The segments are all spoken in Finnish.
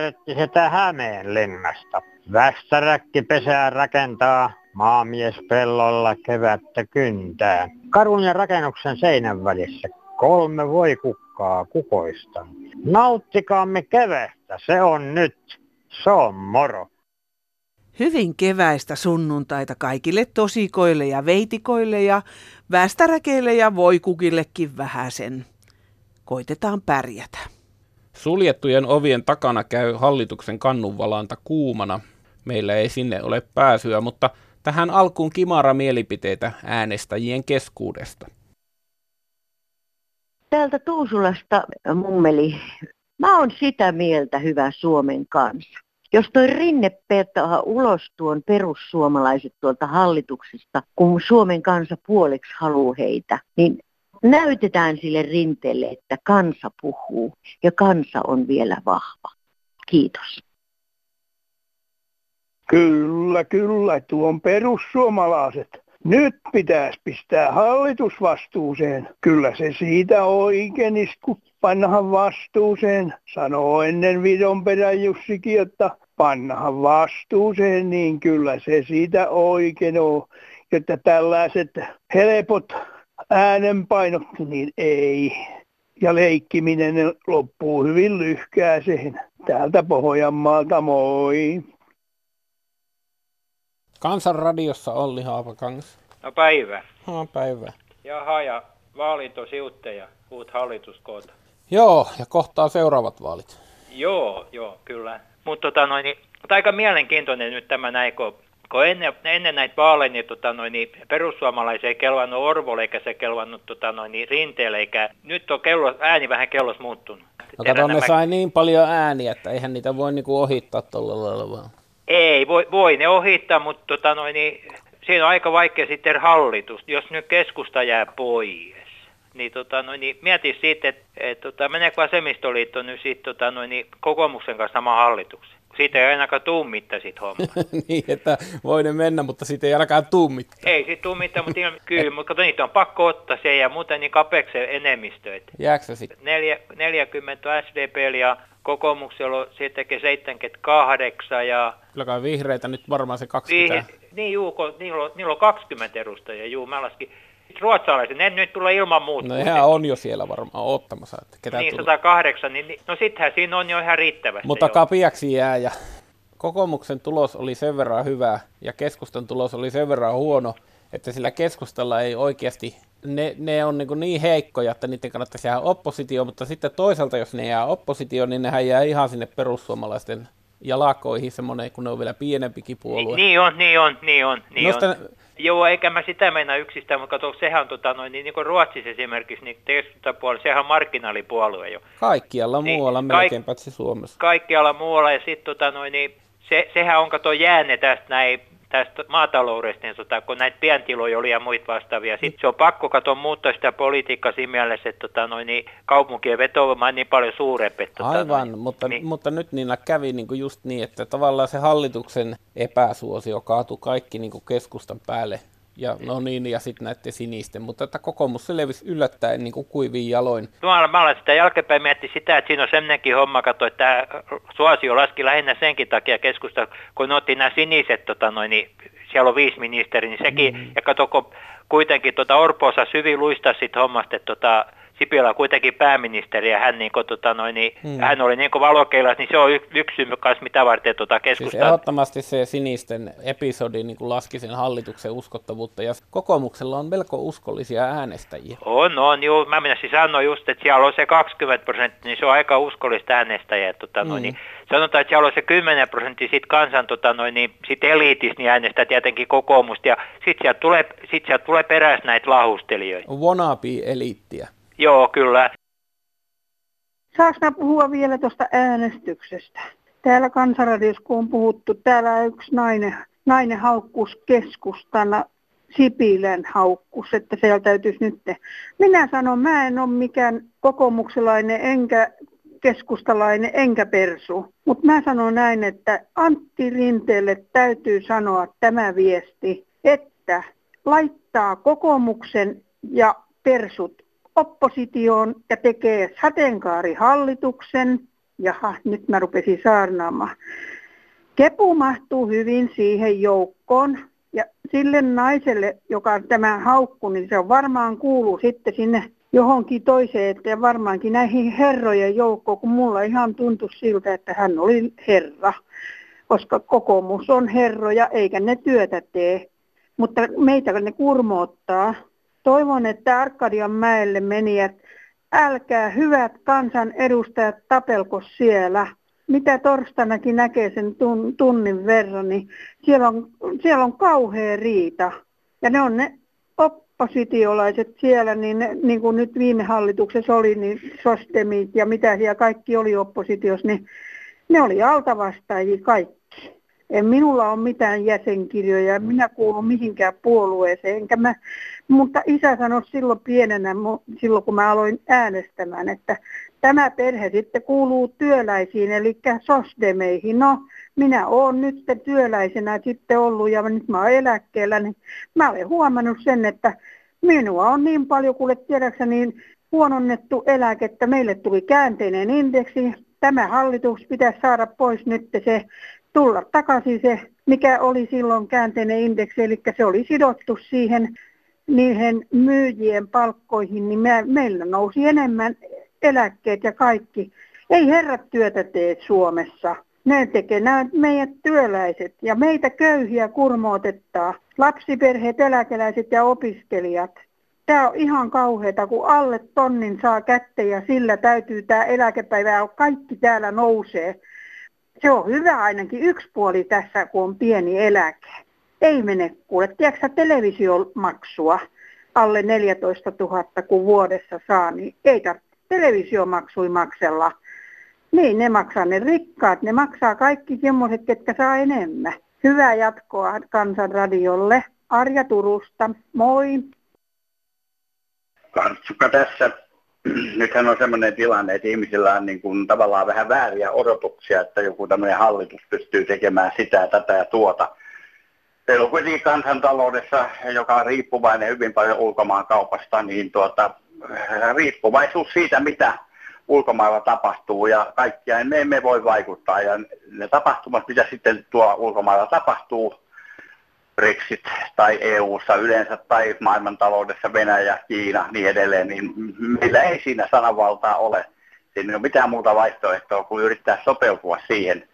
Aaretti sitä Hämeenlinnasta. Västäräkki pesää rakentaa, maamies pellolla kevättä kyntää. Karun ja rakennuksen seinän välissä kolme voi kukkaa kukoista. Nauttikaamme kevästä, se on nyt, se on moro. Hyvin keväistä sunnuntaita kaikille tosikoille ja veitikoille ja västäräkeille ja voikukillekin vähäsen. Koitetaan pärjätä. Suljettujen ovien takana käy hallituksen kannunvalanta kuumana. Meillä ei sinne ole pääsyä, mutta tähän alkuun kimara mielipiteitä äänestäjien keskuudesta. Täältä Tuusulasta mummeli. Mä oon sitä mieltä, hyvä Suomen kanssa. Jos toi rinne petaa ulos tuon perussuomalaiset tuolta hallituksesta, kun Suomen kansa puoleksi haluu heitä, niin näytetään sille rinteelle, että kansa puhuu ja kansa on vielä vahva. Kiitos. Kyllä, kyllä, tuon perussuomalaiset. Nyt pitäisi pistää hallitusvastuuseen. Kyllä se siitä oikein kun pannahan vastuuseen. Sanoo ennen perän Jussikin, että pannahan vastuuseen, niin kyllä se siitä oikein on. Että tällaiset helpot äänenpainot, niin ei. Ja leikkiminen loppuu hyvin lyhkääseen. Täältä Pohjanmaalta moi. Kansanradiossa Olli Haapakangas. No päivä. No päivä. Jaha, ja vaalit on siutteja, uut hallituskoota. Joo, ja kohtaa seuraavat vaalit. Joo, joo, kyllä. Mutta tota noin, niin, aika mielenkiintoinen nyt tämä näin, kun, kun ennen, ennen näitä vaaleja niin, tota noin, niin perussuomalaisia ei kelvannut Orvolle eikä se kelvannut tota noin, niin Rinteelle, eikä nyt on kello, ääni vähän kellos muuttunut. No kato, ne nämä... sai niin paljon ääniä, että eihän niitä voi niinku ohittaa tuolla lailla vaan. Ei, voi, voi ne ohittaa, mutta tota noin, niin, siinä on aika vaikea sitten hallitus, jos nyt keskusta jää pois. Niin, tota, noin, niin mieti siitä, että et, tota, meneekö vasemmistoliitto nyt sit, tota, noin, niin, kokoomuksen kanssa sama hallituksen. Siitä ei ainakaan tuu sit homma. niin, että voi ne mennä, mutta siitä ei ainakaan tuu Ei siitä tuu mitään, mutta ilme, kyllä, mutta kato, niitä on pakko ottaa se ja muuten niin kapeaksi enemmistö. Jääkö se sitten? 40 SDP ja kokoomuksella se tekee 78 ja... Kyllä kai vihreitä nyt varmaan se 20. Vih... Niin, juu, niillä on, niillä on 20 edustajaa, juu, mä laskin ruotsalaisen, ne nyt tulee ilman muuta. No ihan on jo siellä varmaan ottamassa. Että ketä niin, tulee. 108, niin no sittenhän siinä on jo ihan riittävästi. Mutta jo. kapiaksi jää ja kokoomuksen tulos oli sen verran hyvä ja keskustan tulos oli sen verran huono, että sillä keskustalla ei oikeasti, ne, ne on niin, niin heikkoja, että niiden kannattaisi jäädä oppositio, mutta sitten toisaalta jos ne jää oppositio, niin nehän jää ihan sinne perussuomalaisten jalkoihin semmoinen, kun ne on vielä pienempikin puolue. Niin, niin on, niin on, niin on. Niin Nostan, on. Joo, eikä mä sitä mennä yksistään, mutta katso, sehän tota, noin, niin, niin kuin Ruotsissa esimerkiksi, niin keskustapuolue, sehän on markkinaalipuolue jo. Kaikkialla niin, muualla melkein paitsi Suomessa. Kaikkialla muualla, ja sitten tota, noin, niin, se, sehän on kato jäänne tästä näin tästä maataloudesta, niin tota, kun näitä pientiloja oli ja muita vastaavia. Sitten se on pakko katsoa muuttaa sitä politiikkaa siinä mielessä, että tota, noin, niin kaupunkien vetovoima on niin paljon suurempi. Tota, Aivan, noin, mutta, niin. mutta nyt niillä kävi niin kuin just niin, että tavallaan se hallituksen epäsuosio kaatui kaikki niin kuin keskustan päälle ja no niin, ja sitten näette sinisten, mutta että kokoomus selvisi yllättäen niin kuin kuiviin jaloin. Tuolla mä olen sitä jälkeenpäin mietti sitä, että siinä on semmoinenkin homma, katso, että tämä suosio laski lähinnä senkin takia keskusta, kun otti nämä siniset, tota noin, niin siellä on viisi ministeri, niin sekin, mm. ja katso, kun kuitenkin tota Orpo osasi hyvin luistaa siitä hommasta, että tota, Sipilä on kuitenkin pääministeri ja hän, niin kuin, tota, noin, niin, hmm. hän oli niin valokeilas, niin se on y- yksi syy myös, mitä varten tota, keskustaa. Siis ehdottomasti se sinisten episodi niin kuin laski sen hallituksen uskottavuutta ja kokoomuksella on melko uskollisia äänestäjiä. On, on, juu. Mä minä siis sanoin just, että siellä on se 20 prosenttia, niin se on aika uskollista äänestäjiä. Tota, noin, hmm. niin, sanotaan, että siellä on se 10 prosenttia sit kansan tota, noin, niin, sit eliitis, niin äänestää tietenkin kokoomusta ja sitten sieltä tulee, sit sieltä tulee perässä näitä lahustelijoita. Wannabe-eliittiä. Joo, kyllä. Saanko puhua vielä tuosta äänestyksestä? Täällä kansanradiossa, kun on puhuttu, täällä yksi nainen, nainen haukkus keskustana Sipilän haukkus, että siellä täytyisi nyt. Minä sanon, mä en ole mikään kokoomukselainen enkä keskustalainen enkä persu. Mutta mä sanon näin, että Antti Rinteelle täytyy sanoa tämä viesti, että laittaa kokoomuksen ja persut oppositioon ja tekee sateenkaarihallituksen Jaha, nyt mä rupesin saarnaamaan. Kepu mahtuu hyvin siihen joukkoon. Ja sille naiselle, joka tämän haukku, niin se on varmaan kuuluu sitten sinne johonkin toiseen, että varmaankin näihin herrojen joukkoon, kun mulla ihan tuntui siltä, että hän oli herra. Koska kokoomus on herroja, eikä ne työtä tee. Mutta meitä ne kurmoottaa. Toivon, että Arkadian mäelle menijät, älkää hyvät kansan edustajat tapelko siellä mitä torstainakin näkee sen tunnin verran, niin siellä on, siellä on kauhea riita. Ja ne on ne oppositiolaiset siellä, niin, ne, niin kuin nyt viime hallituksessa oli, niin sostemit ja mitä siellä kaikki oli oppositiossa, niin ne oli altavastaajia kaikki. En minulla ole mitään jäsenkirjoja, minä kuulun mihinkään puolueeseen, enkä mä, mutta isä sanoi silloin pienenä, silloin kun mä aloin äänestämään, että tämä perhe sitten kuuluu työläisiin, eli sosdemeihin. No, minä olen nyt työläisenä sitten ollut ja nyt mä olen eläkkeellä, niin mä olen huomannut sen, että minua on niin paljon, kuule tiedäksä, niin huononnettu eläke, että meille tuli käänteinen indeksi. Tämä hallitus pitäisi saada pois nyt se, tulla takaisin se, mikä oli silloin käänteinen indeksi, eli se oli sidottu siihen niihin myyjien palkkoihin, niin me, meillä nousi enemmän eläkkeet ja kaikki. Ei herrat työtä tee Suomessa. Ne tekee nämä meidän työläiset ja meitä köyhiä kurmootettaa. Lapsiperheet, eläkeläiset ja opiskelijat. Tämä on ihan kauheata, kun alle tonnin saa kättä ja sillä täytyy tämä eläkepäivä, kaikki täällä nousee. Se on hyvä ainakin yksi puoli tässä, kun on pieni eläke. Ei mene kuule, tiedätkö televisiomaksua alle 14 000, kun vuodessa saa, niin ei tarvitse televisiomaksui maksella. Niin, ne maksaa ne rikkaat, ne maksaa kaikki semmoiset, ketkä saa enemmän. Hyvää jatkoa Kansanradiolle. Arja Turusta, moi. Kantsukka tässä. Nythän on sellainen tilanne, että ihmisillä on niin kuin tavallaan vähän vääriä odotuksia, että joku tämmöinen hallitus pystyy tekemään sitä, tätä ja tuota. Meillä on kuitenkin kansantaloudessa, joka on riippuvainen hyvin paljon ulkomaan kaupasta, niin tuota, riippuvaisuus siitä, mitä ulkomailla tapahtuu ja kaikkia me emme voi vaikuttaa. Ja ne tapahtumat, mitä sitten tuo ulkomailla tapahtuu, Brexit tai EU-ssa yleensä tai maailmantaloudessa Venäjä, Kiina, niin edelleen, niin meillä ei siinä sananvaltaa ole. Siinä ei ole mitään muuta vaihtoehtoa kuin yrittää sopeutua siihen,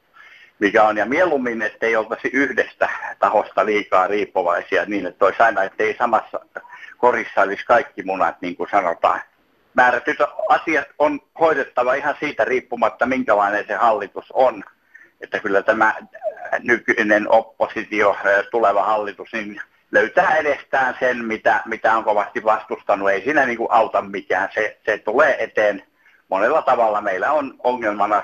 mikä on. Ja mieluummin, ettei oltaisi yhdestä tahosta liikaa riippuvaisia niin, että olisi aina, ettei samassa korissa olisi kaikki munat, niin kuin sanotaan. Määrätyt asiat on hoidettava ihan siitä riippumatta, minkälainen se hallitus on. Että kyllä tämä nykyinen oppositio, tuleva hallitus, niin löytää edestään sen, mitä, mitä on kovasti vastustanut. Ei siinä niin kuin auta mikään. Se, se tulee eteen monella tavalla. Meillä on ongelmana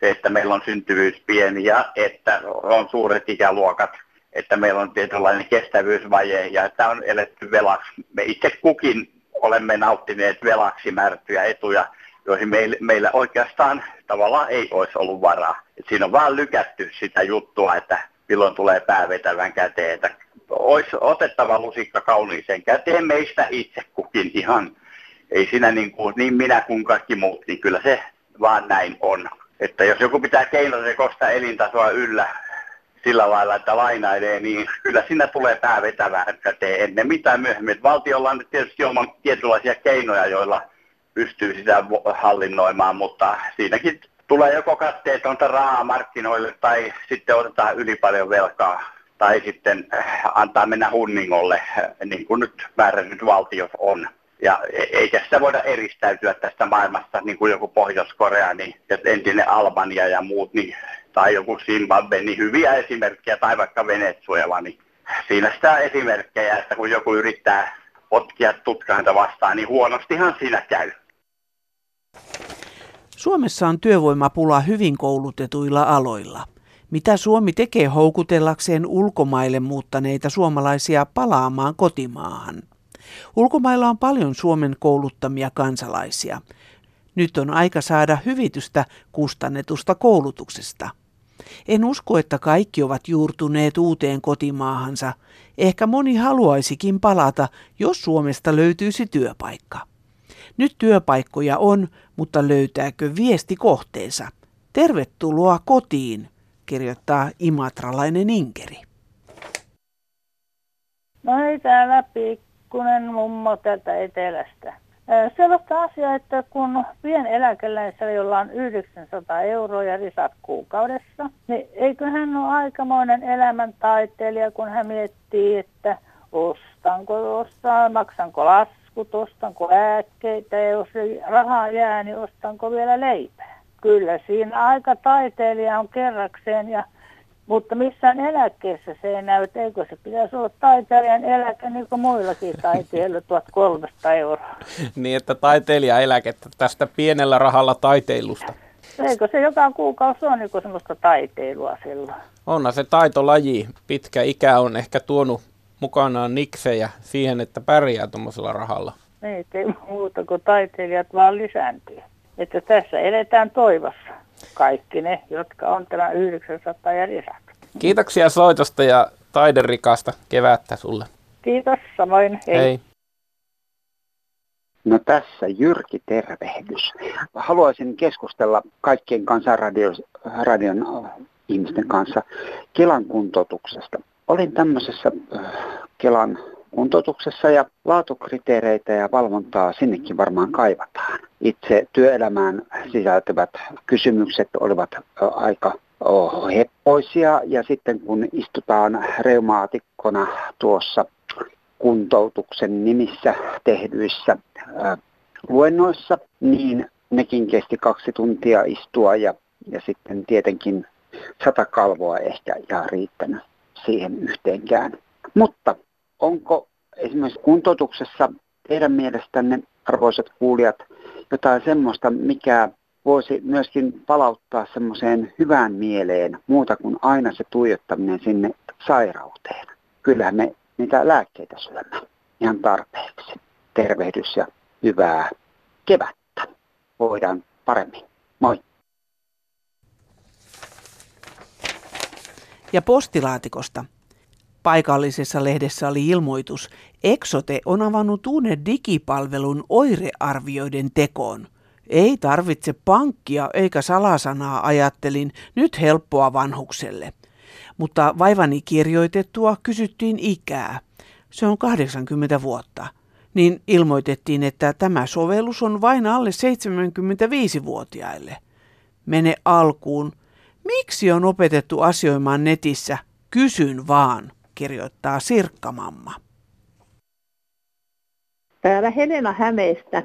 se, että meillä on syntyvyys pieni ja että on suuret ikäluokat että meillä on tietynlainen kestävyysvaje ja että on eletty velaksi. Me itse kukin olemme nauttineet velaksi määrättyjä etuja, joihin meillä, meillä oikeastaan tavallaan ei olisi ollut varaa. Et siinä on vaan lykätty sitä juttua, että milloin tulee päävetävän käteen, että olisi otettava lusikka kauniiseen käteen meistä itse kukin ihan. Ei siinä niin, kuin, niin minä kuin kaikki muut, niin kyllä se vaan näin on. Että jos joku pitää keinotekosta elintasoa yllä sillä lailla, että lainailee, niin kyllä siinä tulee pää vetävään käteen ennen mitään myöhemmin. valtiolla on tietysti oman tietynlaisia keinoja, joilla pystyy sitä hallinnoimaan, mutta siinäkin tulee joko katteetonta rahaa markkinoille tai sitten otetaan yli paljon velkaa tai sitten äh, antaa mennä hunningolle, niin kuin nyt määrätyt valtiot on. Ja e-, eikä sitä voida eristäytyä tästä maailmasta, niin kuin joku Pohjois-Korea niin, ja entinen Albania ja muut, niin tai joku Zimbabwe, niin hyviä esimerkkejä, tai vaikka Venezuela, niin siinä sitä esimerkkejä, että kun joku yrittää potkia tutkainta vastaan, niin huonostihan siinä käy. Suomessa on työvoimapula hyvin koulutetuilla aloilla. Mitä Suomi tekee houkutellakseen ulkomaille muuttaneita suomalaisia palaamaan kotimaahan? Ulkomailla on paljon Suomen kouluttamia kansalaisia. Nyt on aika saada hyvitystä kustannetusta koulutuksesta. En usko, että kaikki ovat juurtuneet uuteen kotimaahansa. Ehkä moni haluaisikin palata, jos Suomesta löytyisi työpaikka. Nyt työpaikkoja on, mutta löytääkö viesti kohteensa? Tervetuloa kotiin, kirjoittaa imatralainen Inkeri. No ei täällä pikkunen mummo tätä etelästä. Sellaista asiaa, että kun pieneläkeläisellä, jolla on 900 euroa ja risat kuukaudessa, niin eikö hän ole aikamoinen elämäntaiteilija, kun hän miettii, että ostanko, ostaa, maksanko laskut, ostanko lääkkeitä ja jos rahaa jää, niin ostanko vielä leipää. Kyllä siinä aika taiteilija on kerrakseen ja mutta missään eläkkeessä se ei näy, eikö se pitäisi olla taiteilijan eläke niin kuin muillakin taiteilijoilla 1300 euroa. niin, että taiteilija eläkettä tästä pienellä rahalla taiteilusta. Eikö se joka kuukausi on niin semmoista taiteilua silloin? Onhan se taitolaji. Pitkä ikä on ehkä tuonut mukanaan niksejä siihen, että pärjää tuommoisella rahalla. Niin, ei muuta kuin taiteilijat vaan lisääntyy. Että tässä eletään toivossa kaikki ne, jotka on tämä 900 ja lisät. Kiitoksia soitosta ja taiderikasta kevättä sulle. Kiitos, samoin. Hei. Hei. No tässä Jyrki tervehdys. Haluaisin keskustella kaikkien kansanradion radion ihmisten kanssa Kelan kuntoutuksesta. Olin tämmöisessä Kelan kuntoutuksessa ja laatukriteereitä ja valvontaa sinnekin varmaan kaivataan. Itse työelämään sisältyvät kysymykset olivat aika heppoisia ja sitten kun istutaan reumaatikkona tuossa kuntoutuksen nimissä tehdyissä luennoissa, niin nekin kesti kaksi tuntia istua ja, ja sitten tietenkin sata kalvoa ehkä ihan riittänyt siihen yhteenkään. Mutta onko esimerkiksi kuntoutuksessa teidän mielestänne, arvoisat kuulijat, jotain semmoista, mikä voisi myöskin palauttaa semmoiseen hyvään mieleen muuta kuin aina se tuijottaminen sinne sairauteen. Kyllähän me niitä lääkkeitä syömme ihan tarpeeksi. Tervehdys ja hyvää kevättä. Voidaan paremmin. Moi. Ja postilaatikosta Paikallisessa lehdessä oli ilmoitus, Exote on avannut uuden digipalvelun oirearvioiden tekoon. Ei tarvitse pankkia eikä salasanaa, ajattelin, nyt helppoa vanhukselle. Mutta vaivani kirjoitettua kysyttiin ikää. Se on 80 vuotta. Niin ilmoitettiin, että tämä sovellus on vain alle 75-vuotiaille. Mene alkuun. Miksi on opetettu asioimaan netissä? Kysyn vaan kirjoittaa Sirkkamamma. Täällä Helena Hämeestä.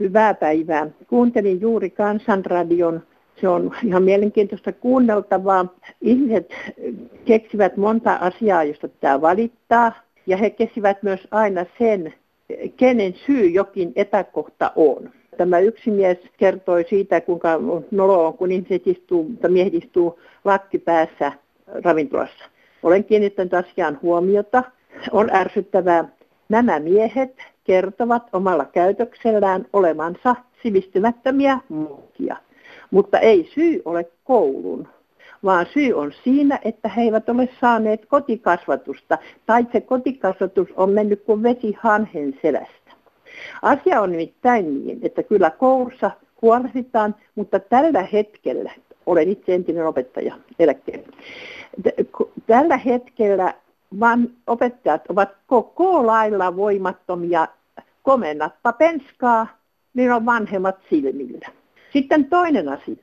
Hyvää päivää. Kuuntelin juuri Kansanradion. Se on ihan mielenkiintoista kuunneltavaa. Ihmiset keksivät monta asiaa, josta pitää valittaa. Ja he keksivät myös aina sen, kenen syy jokin epäkohta on. Tämä yksi mies kertoi siitä, kuinka nolo on, kun ihmiset istuu, tai miehet istuu lakki päässä ravintolassa. Olen kiinnittänyt asiaan huomiota. On ärsyttävää. Nämä miehet kertovat omalla käytöksellään olevansa sivistymättömiä muutkia. Mutta ei syy ole koulun, vaan syy on siinä, että he eivät ole saaneet kotikasvatusta, tai se kotikasvatus on mennyt kuin vesi hanhen selästä. Asia on nimittäin niin, että kyllä koulussa huolehditaan, mutta tällä hetkellä, olen itse entinen opettaja eläkkeellä, tällä hetkellä vaan opettajat ovat koko lailla voimattomia komennappa penskaa, niin on vanhemmat silmillä. Sitten toinen asia.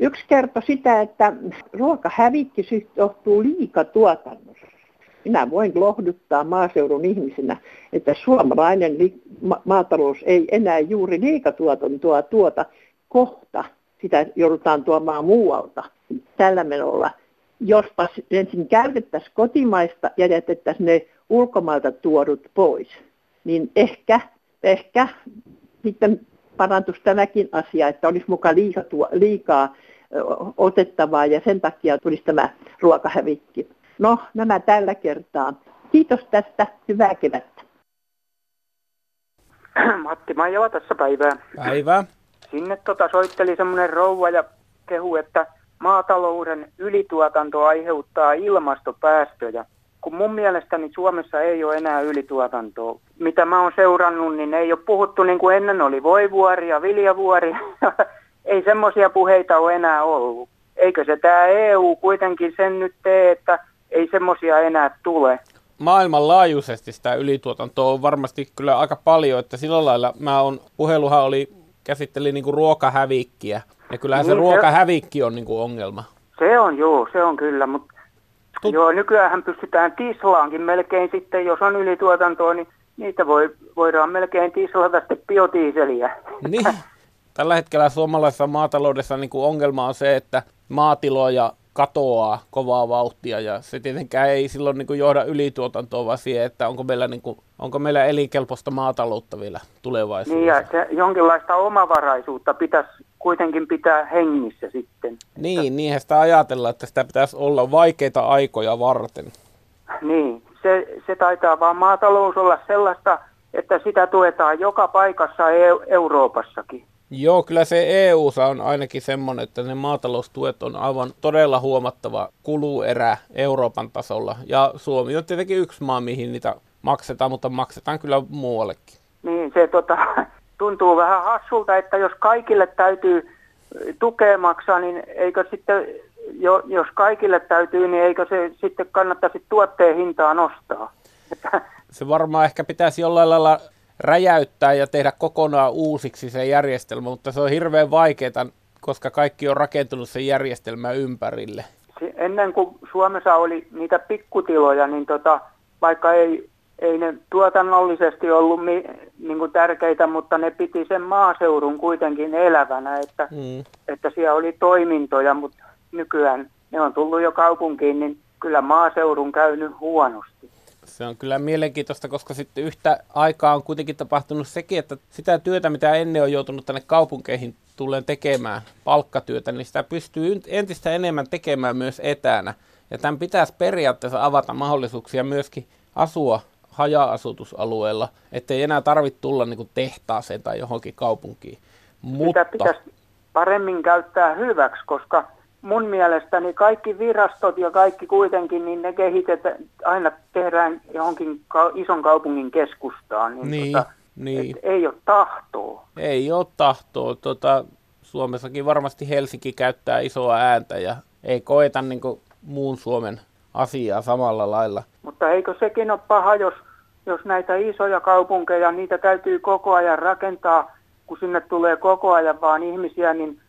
Yksi kertoi sitä, että ruokahävikki johtuu liikatuotannosta. Minä voin lohduttaa maaseudun ihmisenä, että suomalainen maatalous ei enää juuri liikatuotantoa tuota kohta. Sitä joudutaan tuomaan muualta tällä menolla jospa ensin käytettäisiin kotimaista ja jätettäisiin ne ulkomailta tuodut pois, niin ehkä, ehkä sitten parantuisi tämäkin asia, että olisi mukaan liikaa, liikaa otettavaa ja sen takia tulisi tämä ruokahävikki. No, nämä tällä kertaa. Kiitos tästä. Hyvää kevättä. Matti Maijala tässä päivää. Päivää. Sinne tota soitteli semmoinen rouva ja kehu, että maatalouden ylituotanto aiheuttaa ilmastopäästöjä kun mun mielestäni Suomessa ei ole enää ylituotantoa. Mitä mä oon seurannut, niin ei ole puhuttu niin kuin ennen oli voivuori ja viljavuori. ei semmoisia puheita ole enää ollut. Eikö se tämä EU kuitenkin sen nyt tee, että ei semmoisia enää tule? Maailmanlaajuisesti sitä ylituotantoa on varmasti kyllä aika paljon, että sillä lailla mä on, puheluhan oli, käsitteli niin kuin ruokahävikkiä. Ja kyllähän niin, se ruokahävikki on niin kuin ongelma. Se on joo, se on kyllä, mutta Tut... joo, nykyään pystytään tislaankin melkein sitten, jos on ylituotantoa, niin niitä voi, voidaan melkein tislata sitten biotiiseliä. Niin. Tällä hetkellä suomalaisessa maataloudessa niin kuin ongelma on se, että maatiloja katoaa kovaa vauhtia ja se tietenkään ei silloin niin kuin johda ylituotantoa, vaan siihen, että onko meillä, niin kuin, onko meillä elinkelpoista maataloutta vielä tulevaisuudessa. Niin ja jonkinlaista omavaraisuutta pitäisi kuitenkin pitää hengissä sitten. Niin, niinhän sitä ajatellaan, että sitä pitäisi olla vaikeita aikoja varten. Niin, se, se taitaa vaan maatalous olla sellaista, että sitä tuetaan joka paikassa e- Euroopassakin. Joo, kyllä se EU on ainakin semmoinen, että ne maataloustuet on aivan todella huomattava kuluerä Euroopan tasolla. Ja Suomi on tietenkin yksi maa, mihin niitä maksetaan, mutta maksetaan kyllä muuallekin. Niin, se tota, tuntuu vähän hassulta, että jos kaikille täytyy tukea maksaa, niin eikö sitten, jo, jos kaikille täytyy, niin eikö se sitten kannattaisi tuotteen hintaa nostaa? Se varmaan ehkä pitäisi jollain lailla räjäyttää ja tehdä kokonaan uusiksi se järjestelmä, mutta se on hirveän vaikeaa, koska kaikki on rakentunut sen järjestelmän ympärille. Ennen kuin Suomessa oli niitä pikkutiloja, niin tota, vaikka ei, ei ne tuotannollisesti ollut mi, niin kuin tärkeitä, mutta ne piti sen maaseudun kuitenkin elävänä, että, mm. että siellä oli toimintoja, mutta nykyään ne on tullut jo kaupunkiin, niin kyllä maaseudun käynyt huonosti. Se on kyllä mielenkiintoista, koska sitten yhtä aikaa on kuitenkin tapahtunut sekin, että sitä työtä, mitä ennen on joutunut tänne kaupunkeihin tulleen tekemään, palkkatyötä, niin sitä pystyy entistä enemmän tekemään myös etänä. Ja tämän pitäisi periaatteessa avata mahdollisuuksia myöskin asua haja-asutusalueella, ettei enää tarvitse tulla niin kuin tehtaaseen tai johonkin kaupunkiin. Mutta... Sitä pitäisi paremmin käyttää hyväksi, koska mun mielestäni kaikki virastot ja kaikki kuitenkin, niin ne kehitetään, aina tehdään johonkin ka- ison kaupungin keskustaan. Niin, niin, tota, niin. ei ole tahtoa. Ei ole tahtoa. Tota, Suomessakin varmasti Helsinki käyttää isoa ääntä ja ei koeta niin kuin, muun Suomen asiaa samalla lailla. Mutta eikö sekin ole paha, jos, jos näitä isoja kaupunkeja, niitä täytyy koko ajan rakentaa, kun sinne tulee koko ajan vaan ihmisiä, niin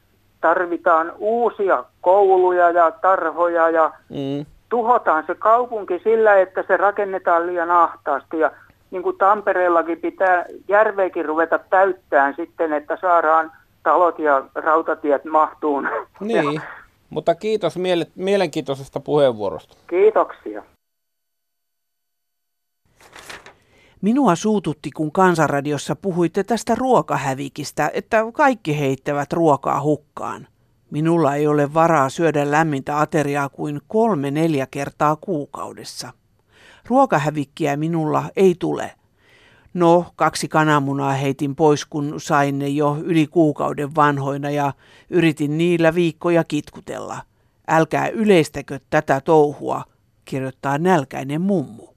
tarvitaan uusia kouluja ja tarhoja ja mm. tuhotaan se kaupunki sillä, että se rakennetaan liian ahtaasti ja niin kuin Tampereellakin pitää järveekin ruveta täyttämään sitten, että saadaan talot ja rautatiet mahtuun. Niin, ja, mutta kiitos miele- mielenkiintoisesta puheenvuorosta. Kiitoksia. Minua suututti, kun Kansanradiossa puhuitte tästä ruokahävikistä, että kaikki heittävät ruokaa hukkaan. Minulla ei ole varaa syödä lämmintä ateriaa kuin kolme neljä kertaa kuukaudessa. Ruokahävikkiä minulla ei tule. No, kaksi kananmunaa heitin pois, kun sain ne jo yli kuukauden vanhoina ja yritin niillä viikkoja kitkutella. Älkää yleistäkö tätä touhua, kirjoittaa nälkäinen mummu.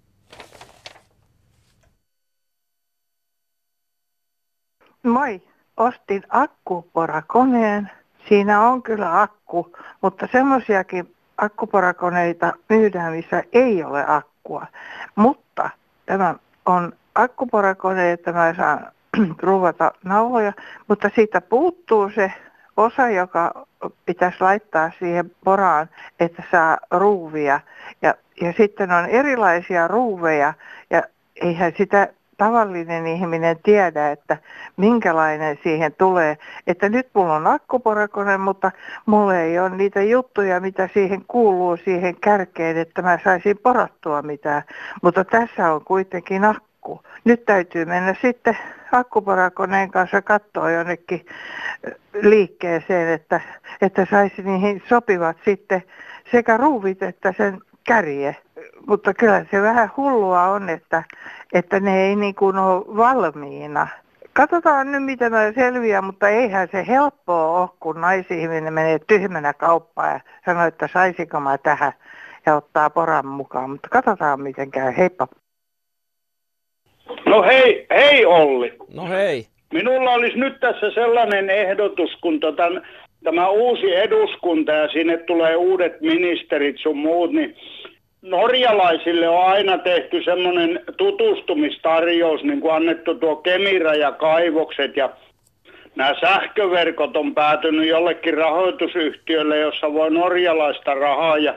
Moi, ostin akkuporakoneen. Siinä on kyllä akku, mutta semmoisiakin akkuporakoneita myydään, missä ei ole akkua. Mutta tämä on akkuporakone, että mä saan ruuvata nauhoja, mutta siitä puuttuu se osa, joka pitäisi laittaa siihen poraan, että saa ruuvia. Ja, ja sitten on erilaisia ruuveja ja eihän sitä tavallinen ihminen tiedä, että minkälainen siihen tulee. Että nyt mulla on akkuporakone, mutta mulla ei ole niitä juttuja, mitä siihen kuuluu siihen kärkeen, että mä saisin porattua mitään. Mutta tässä on kuitenkin akku. Nyt täytyy mennä sitten akkuporakoneen kanssa katsoa jonnekin liikkeeseen, että, että saisi niihin sopivat sitten sekä ruuvit että sen kärje. Mutta kyllä se vähän hullua on, että, että ne ei niin kuin ole valmiina. Katsotaan nyt, mitä mä selviän, mutta eihän se helppoa ole, kun naisihminen menee tyhmänä kauppaan ja sanoo, että saisinko mä tähän. ja ottaa poran mukaan. Mutta katsotaan miten käy. Heippa. No hei, hei Olli. No hei. Minulla olisi nyt tässä sellainen ehdotus, kun tota, tämä uusi eduskunta ja sinne tulee uudet ministerit sun muut, niin norjalaisille on aina tehty semmoinen tutustumistarjous, niin kuin annettu tuo Kemira ja kaivokset ja nämä sähköverkot on päätynyt jollekin rahoitusyhtiölle, jossa voi norjalaista rahaa ja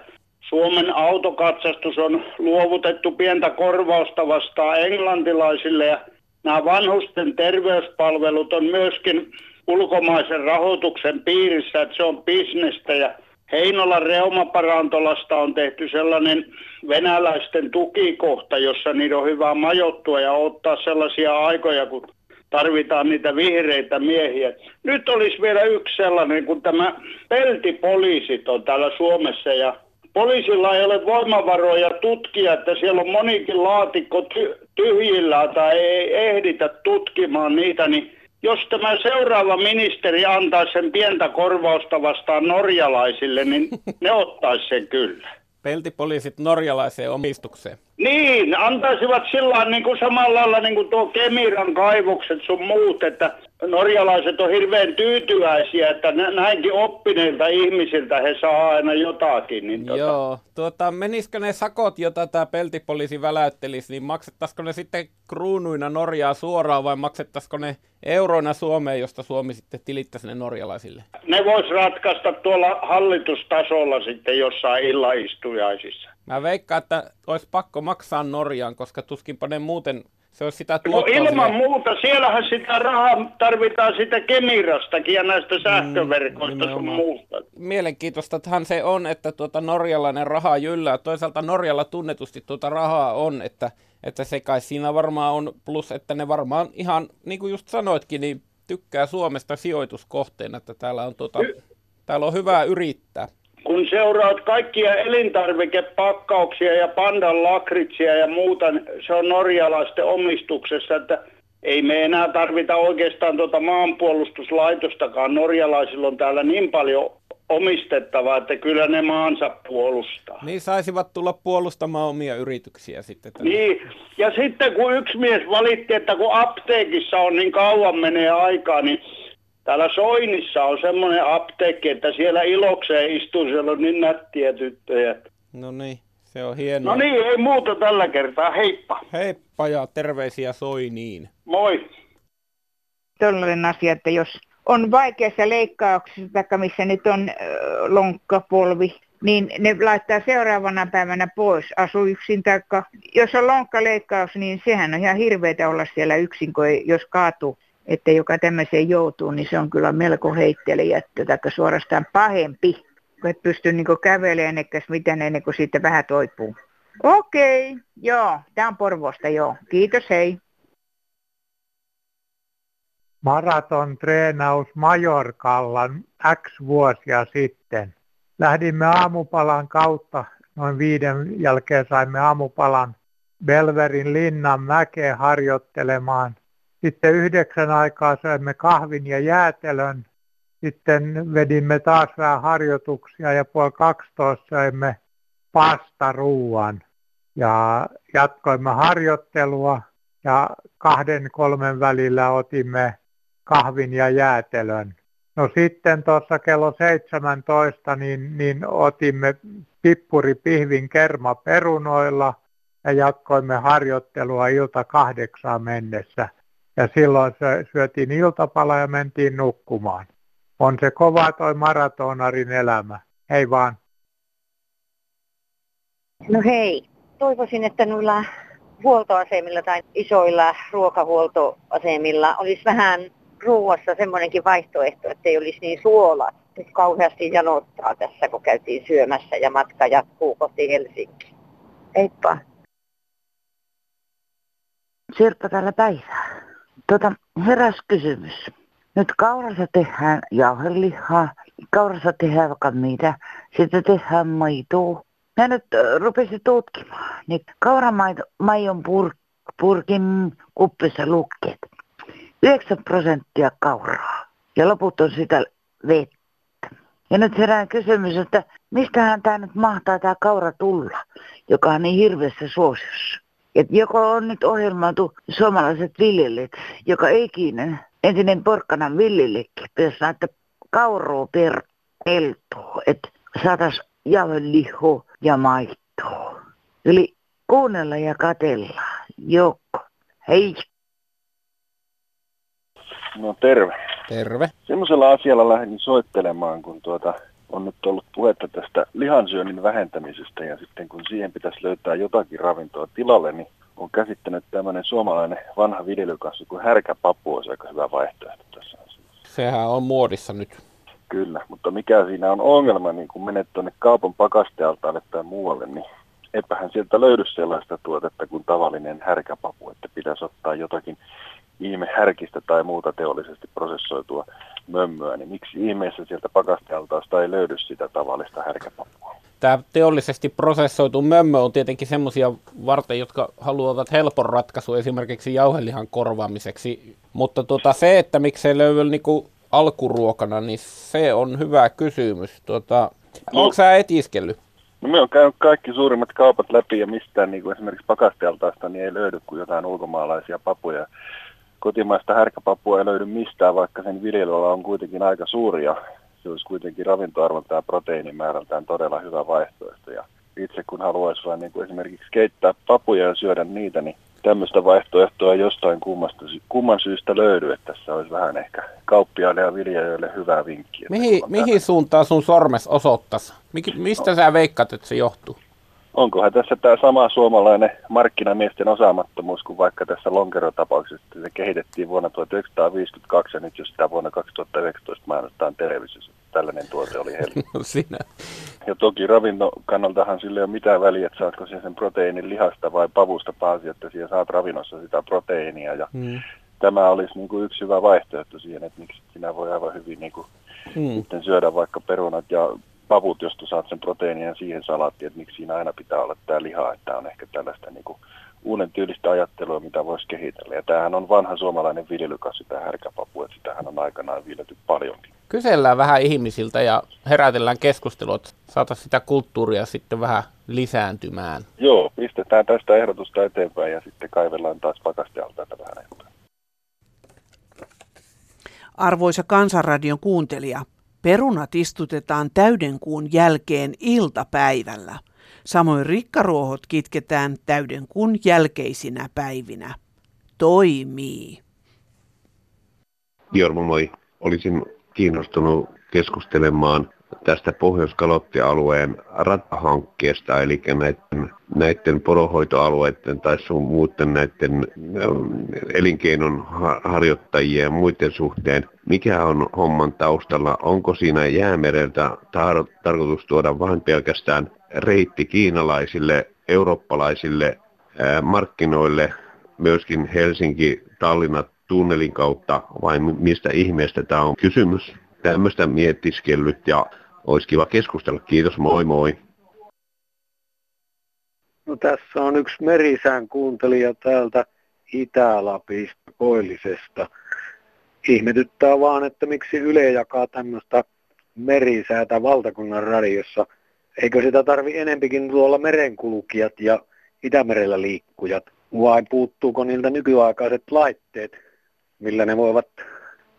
Suomen autokatsastus on luovutettu pientä korvausta vastaan englantilaisille ja nämä vanhusten terveyspalvelut on myöskin ulkomaisen rahoituksen piirissä, että se on bisnestä ja Heinolan reumaparantolasta on tehty sellainen venäläisten tukikohta, jossa niitä on hyvä majoittua ja ottaa sellaisia aikoja, kun tarvitaan niitä vihreitä miehiä. Nyt olisi vielä yksi sellainen, kun tämä peltipoliisit on täällä Suomessa ja poliisilla ei ole voimavaroja tutkia, että siellä on monikin laatikko ty- tyhjillä tai ei ehditä tutkimaan niitä, niin jos tämä seuraava ministeri antaisi sen pientä korvausta vastaan norjalaisille, niin ne ottaisi sen kyllä. Peltipoliisit norjalaiseen omistukseen. Niin, antaisivat sillä niin kuin samalla lailla niin kuin tuo Kemiran kaivokset sun muut, että norjalaiset on hirveän tyytyväisiä, että näinkin oppineilta ihmisiltä he saa aina jotakin. Niin tota... Joo, tuota, menisikö ne sakot, jota tämä peltipoliisi väläyttelisi, niin maksettaisiko ne sitten kruunuina Norjaa suoraan vai maksettaisiko ne euroina Suomeen, josta Suomi sitten tilittäisi ne norjalaisille? Ne vois ratkaista tuolla hallitustasolla sitten jossain illaistujaisissa. Mä veikkaan, että olisi pakko maksaa Norjaan, koska tuskinpa ne muuten se olisi sitä No ilman sille... muuta, siellähän sitä rahaa tarvitaan sitä Kemirastakin ja näistä mm, sähköverkoista mm, sun muusta. Mielenkiintoistahan se on, että tuota norjalainen raha jyllää. Toisaalta Norjalla tunnetusti tuota rahaa on, että, että se kai siinä varmaan on, plus että ne varmaan ihan, niin kuin just sanoitkin, niin tykkää Suomesta sijoituskohteena, että täällä on, tuota, täällä on hyvää yrittää kun seuraat kaikkia elintarvikepakkauksia ja pandan lakritsia ja muuta, se on norjalaisten omistuksessa, että ei me enää tarvita oikeastaan tuota maanpuolustuslaitostakaan. Norjalaisilla on täällä niin paljon omistettavaa, että kyllä ne maansa puolustaa. Niin saisivat tulla puolustamaan omia yrityksiä sitten. Tänne. Niin, ja sitten kun yksi mies valitti, että kun apteekissa on niin kauan menee aikaa, niin Täällä Soinissa on semmoinen apteekki, että siellä ilokseen istuu, siellä on niin nättiä tyttöjä. No niin, se on hienoa. No niin, ei muuta tällä kertaa, heippa. Heippa ja terveisiä Soiniin. Moi. Tällainen asia, että jos on vaikeassa leikkauksessa, tai missä nyt on äh, lonkkapolvi, niin ne laittaa seuraavana päivänä pois asu yksin. Taikka, jos on lonkkaleikkaus, niin sehän on ihan hirveätä olla siellä yksin, kun ei, jos kaatuu että joka tämmöiseen joutuu, niin se on kyllä melko heittelijättö, tai suorastaan pahempi, kun et pysty niin kävelemään eikä mitään ennen kuin siitä vähän toipuu. Okei, joo, tämä on Porvosta, joo. Kiitos, hei. Maraton treenaus Majorkalla X vuosia sitten. Lähdimme aamupalan kautta, noin viiden jälkeen saimme aamupalan Belverin linnan mäkeen harjoittelemaan sitten yhdeksän aikaa söimme kahvin ja jäätelön. Sitten vedimme taas vähän harjoituksia ja puoli 12 söimme pastaruuan. Ja jatkoimme harjoittelua ja kahden kolmen välillä otimme kahvin ja jäätelön. No sitten tuossa kello 17 niin, niin otimme pippuripihvin kerma perunoilla ja jatkoimme harjoittelua ilta kahdeksaan mennessä ja silloin syötiin iltapala ja mentiin nukkumaan. On se kova toi maratonarin elämä. Hei vaan. No hei. Toivoisin, että noilla huoltoasemilla tai isoilla ruokahuoltoasemilla olisi vähän ruoassa semmoinenkin vaihtoehto, että ei olisi niin suola. Nyt kauheasti janottaa tässä, kun käytiin syömässä ja matka jatkuu kohti Helsinkiä. Heippa. Sirppa täällä päivää. Tota, heräs kysymys. Nyt kaurassa tehdään jauhelihaa, kaurassa tehdään vaikka mitä, sitten tehdään maitoa. Mä nyt rupesin tutkimaan, niin kauramaion pur, purkin kuppissa lukkeet. 9 prosenttia kauraa ja loput on sitä vettä. Ja nyt herää kysymys, että mistähän tämä nyt mahtaa tämä kaura tulla, joka on niin hirveässä suosiossa. Et joko on nyt ohjelmoitu suomalaiset viljelijät, joka ikinen entinen porkkanan viljelijäkin pitäisi laittaa kauroa per peltoa, että saataisiin jauhelihoa ja maitoa. Eli kuunnella ja katella. Jokko. Hei. No terve. Terve. Semmoisella asialla lähdin soittelemaan, kun tuota, on nyt ollut puhetta tästä lihansyönnin vähentämisestä ja sitten kun siihen pitäisi löytää jotakin ravintoa tilalle, niin on käsittänyt tämmöinen suomalainen vanha viljelykasvu kuin härkäpapu olisi aika hyvä vaihtoehto tässä asiassa. Sehän on muodissa nyt. Kyllä, mutta mikä siinä on ongelma, niin kun menet tuonne kaupan pakastealtaalle tai muualle, niin eipähän sieltä löydy sellaista tuotetta kuin tavallinen härkäpapu, että pitäisi ottaa jotakin ihme härkistä tai muuta teollisesti prosessoitua mömmöä, niin miksi ihmeessä sieltä pakastealtaasta ei löydy sitä tavallista härkäpapua? Tämä teollisesti prosessoitu mömmö on tietenkin semmoisia varten, jotka haluavat helpon ratkaisun esimerkiksi jauhelihan korvaamiseksi. Mutta tuota, se, että miksei löydy niinku alkuruokana, niin se on hyvä kysymys. Tuota, no. Onko sä etiskellyt? No me on käynyt kaikki suurimmat kaupat läpi ja mistään niin kuin esimerkiksi pakastealtaasta niin ei löydy kuin jotain ulkomaalaisia papuja. Kotimaista härkäpapua ei löydy mistään, vaikka sen viljelyala on kuitenkin aika suuri ja se olisi kuitenkin ravintoarvoltaan ja proteiinimäärältään todella hyvä vaihtoehto. Ja itse kun haluaisi vain niin kuin esimerkiksi keittää papuja ja syödä niitä, niin tämmöistä vaihtoehtoa jostain kummasta, kumman syystä löydy, että tässä olisi vähän ehkä kauppiaille ja viljelijöille hyvää vinkkiä. Mihin, mihin suuntaan sun sormes osoittaisi? Mik, mistä no. sä veikkaat, että se johtuu? Onkohan tässä tämä sama suomalainen markkinamiesten osaamattomuus kuin vaikka tässä lonkerotapauksessa, se kehitettiin vuonna 1952 ja nyt jos sitä vuonna 2019 mainostaan televisiossa. Tällainen tuote oli heillä. No sinä. Ja toki ravintokannaltahan sille ei ole mitään väliä, että saatko sen proteiinin lihasta vai pavusta pääsi, että siellä saat ravinnossa sitä proteiinia. Ja mm. Tämä olisi niin kuin yksi hyvä vaihtoehto siihen, että miksi sinä voi aivan hyvin niin kuin mm. sitten syödä vaikka perunat ja pavut, josta saat sen proteiinia siihen salaattiin, että miksi siinä aina pitää olla tämä liha, että on ehkä tällaista niin kuin uuden tyylistä ajattelua, mitä voisi kehitellä. Ja tämähän on vanha suomalainen viljelykasvi, tämä härkäpapu, että sitähän on aikanaan viljelty paljonkin. Kysellään vähän ihmisiltä ja herätellään keskustelua, että saataisiin sitä kulttuuria sitten vähän lisääntymään. Joo, pistetään tästä ehdotusta eteenpäin ja sitten kaivellaan taas pakastealtaita vähän eteenpäin. Arvoisa Kansanradion kuuntelija, perunat istutetaan täydenkuun jälkeen iltapäivällä – Samoin rikkaruohot kitketään täyden kun jälkeisinä päivinä. Toimii. Jorma, moi. Olisin kiinnostunut keskustelemaan tästä pohjois alueen ratahankkeesta, eli näiden, näiden porohoitoalueiden tai sun muuten näiden ähm, elinkeinon harjoittajien ja muiden suhteen. Mikä on homman taustalla? Onko siinä jäämereltä tar- tarkoitus tuoda vain pelkästään reitti kiinalaisille, eurooppalaisille ää, markkinoille, myöskin Helsinki-Tallinna tunnelin kautta, vai mistä ihmeestä tämä on kysymys? Tämmöistä mietiskellyt ja olisi kiva keskustella. Kiitos, moi moi. No tässä on yksi merisään kuuntelija täältä Itä-Lapista, Koillisesta. Ihmetyttää vaan, että miksi Yle jakaa tämmöistä merisäätä valtakunnan radiossa – Eikö sitä tarvi enempikin tuolla merenkulkijat ja Itämerellä liikkujat? Vai puuttuuko niiltä nykyaikaiset laitteet, millä ne voivat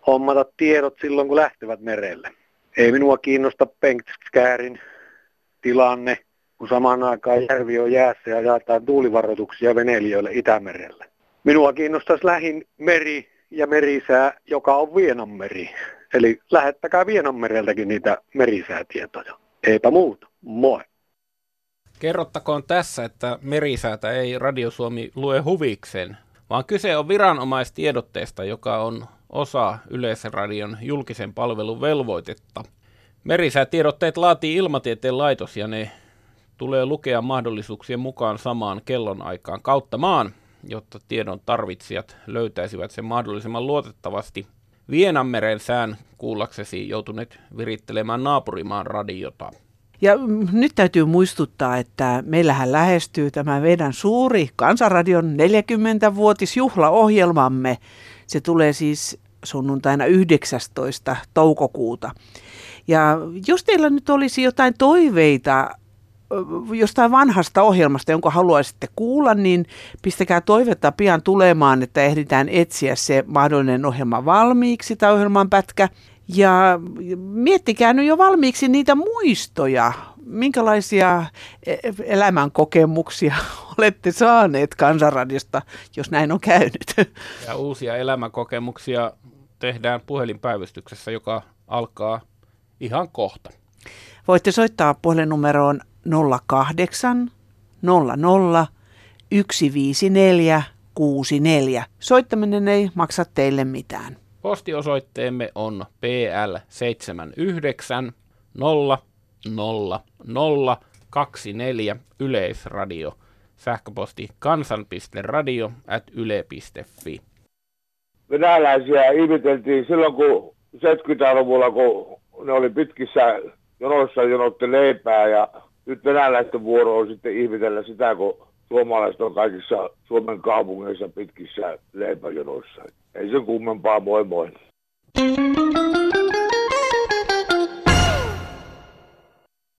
hommata tiedot silloin, kun lähtevät merelle? Ei minua kiinnosta Penkkäärin tilanne, kun samaan aikaan järvi on jäässä ja jaetaan tuulivaroituksia veneilijöille Itämerelle. Minua kiinnostaisi lähin meri ja merisää, joka on Vienanmeri. Eli lähettäkää Vienanmereltäkin niitä merisäätietoja. Eipä muuta. Moi. Kerrottakoon tässä, että merisäätä ei Radio Suomi lue huvikseen, vaan kyse on viranomaistiedotteesta, joka on osa Yleisradion julkisen palvelun velvoitetta. Merisäätiedotteet laatii Ilmatieteen laitos ja ne tulee lukea mahdollisuuksien mukaan samaan kellonaikaan kautta maan, jotta tiedon tarvitsijat löytäisivät sen mahdollisimman luotettavasti. Vienanmeren sään kuullaksesi joutuneet virittelemään naapurimaan radiota. Ja mm, nyt täytyy muistuttaa, että meillähän lähestyy tämä meidän suuri Kansanradion 40-vuotisjuhlaohjelmamme. Se tulee siis sunnuntaina 19. toukokuuta. Ja jos teillä nyt olisi jotain toiveita jostain vanhasta ohjelmasta, jonka haluaisitte kuulla, niin pistäkää toivetta pian tulemaan, että ehditään etsiä se mahdollinen ohjelma valmiiksi tai ohjelman pätkä. Ja miettikää nyt jo valmiiksi niitä muistoja, minkälaisia e, elämän kokemuksia olette saaneet Kansanradiosta, jos näin on käynyt. Ja uusia elämänkokemuksia tehdään puhelinpäivystyksessä, joka alkaa ihan kohta. Voitte soittaa puhelinnumeroon 08 00 154 64. Soittaminen ei maksa teille mitään. Postiosoitteemme on PL79 0 0 0 24 Yleisradio. Sähköposti kansan.radio at yle.fi. Venäläisiä ihmeteltiin silloin, kun 70-luvulla, kun ne oli pitkissä jonoissa jonotti leipää ja nyt venäläisten vuoro on sitten ihmetellä sitä, kun suomalaiset on kaikissa Suomen kaupungeissa pitkissä leipäjonoissa. Ei se kummempaa, moi moi.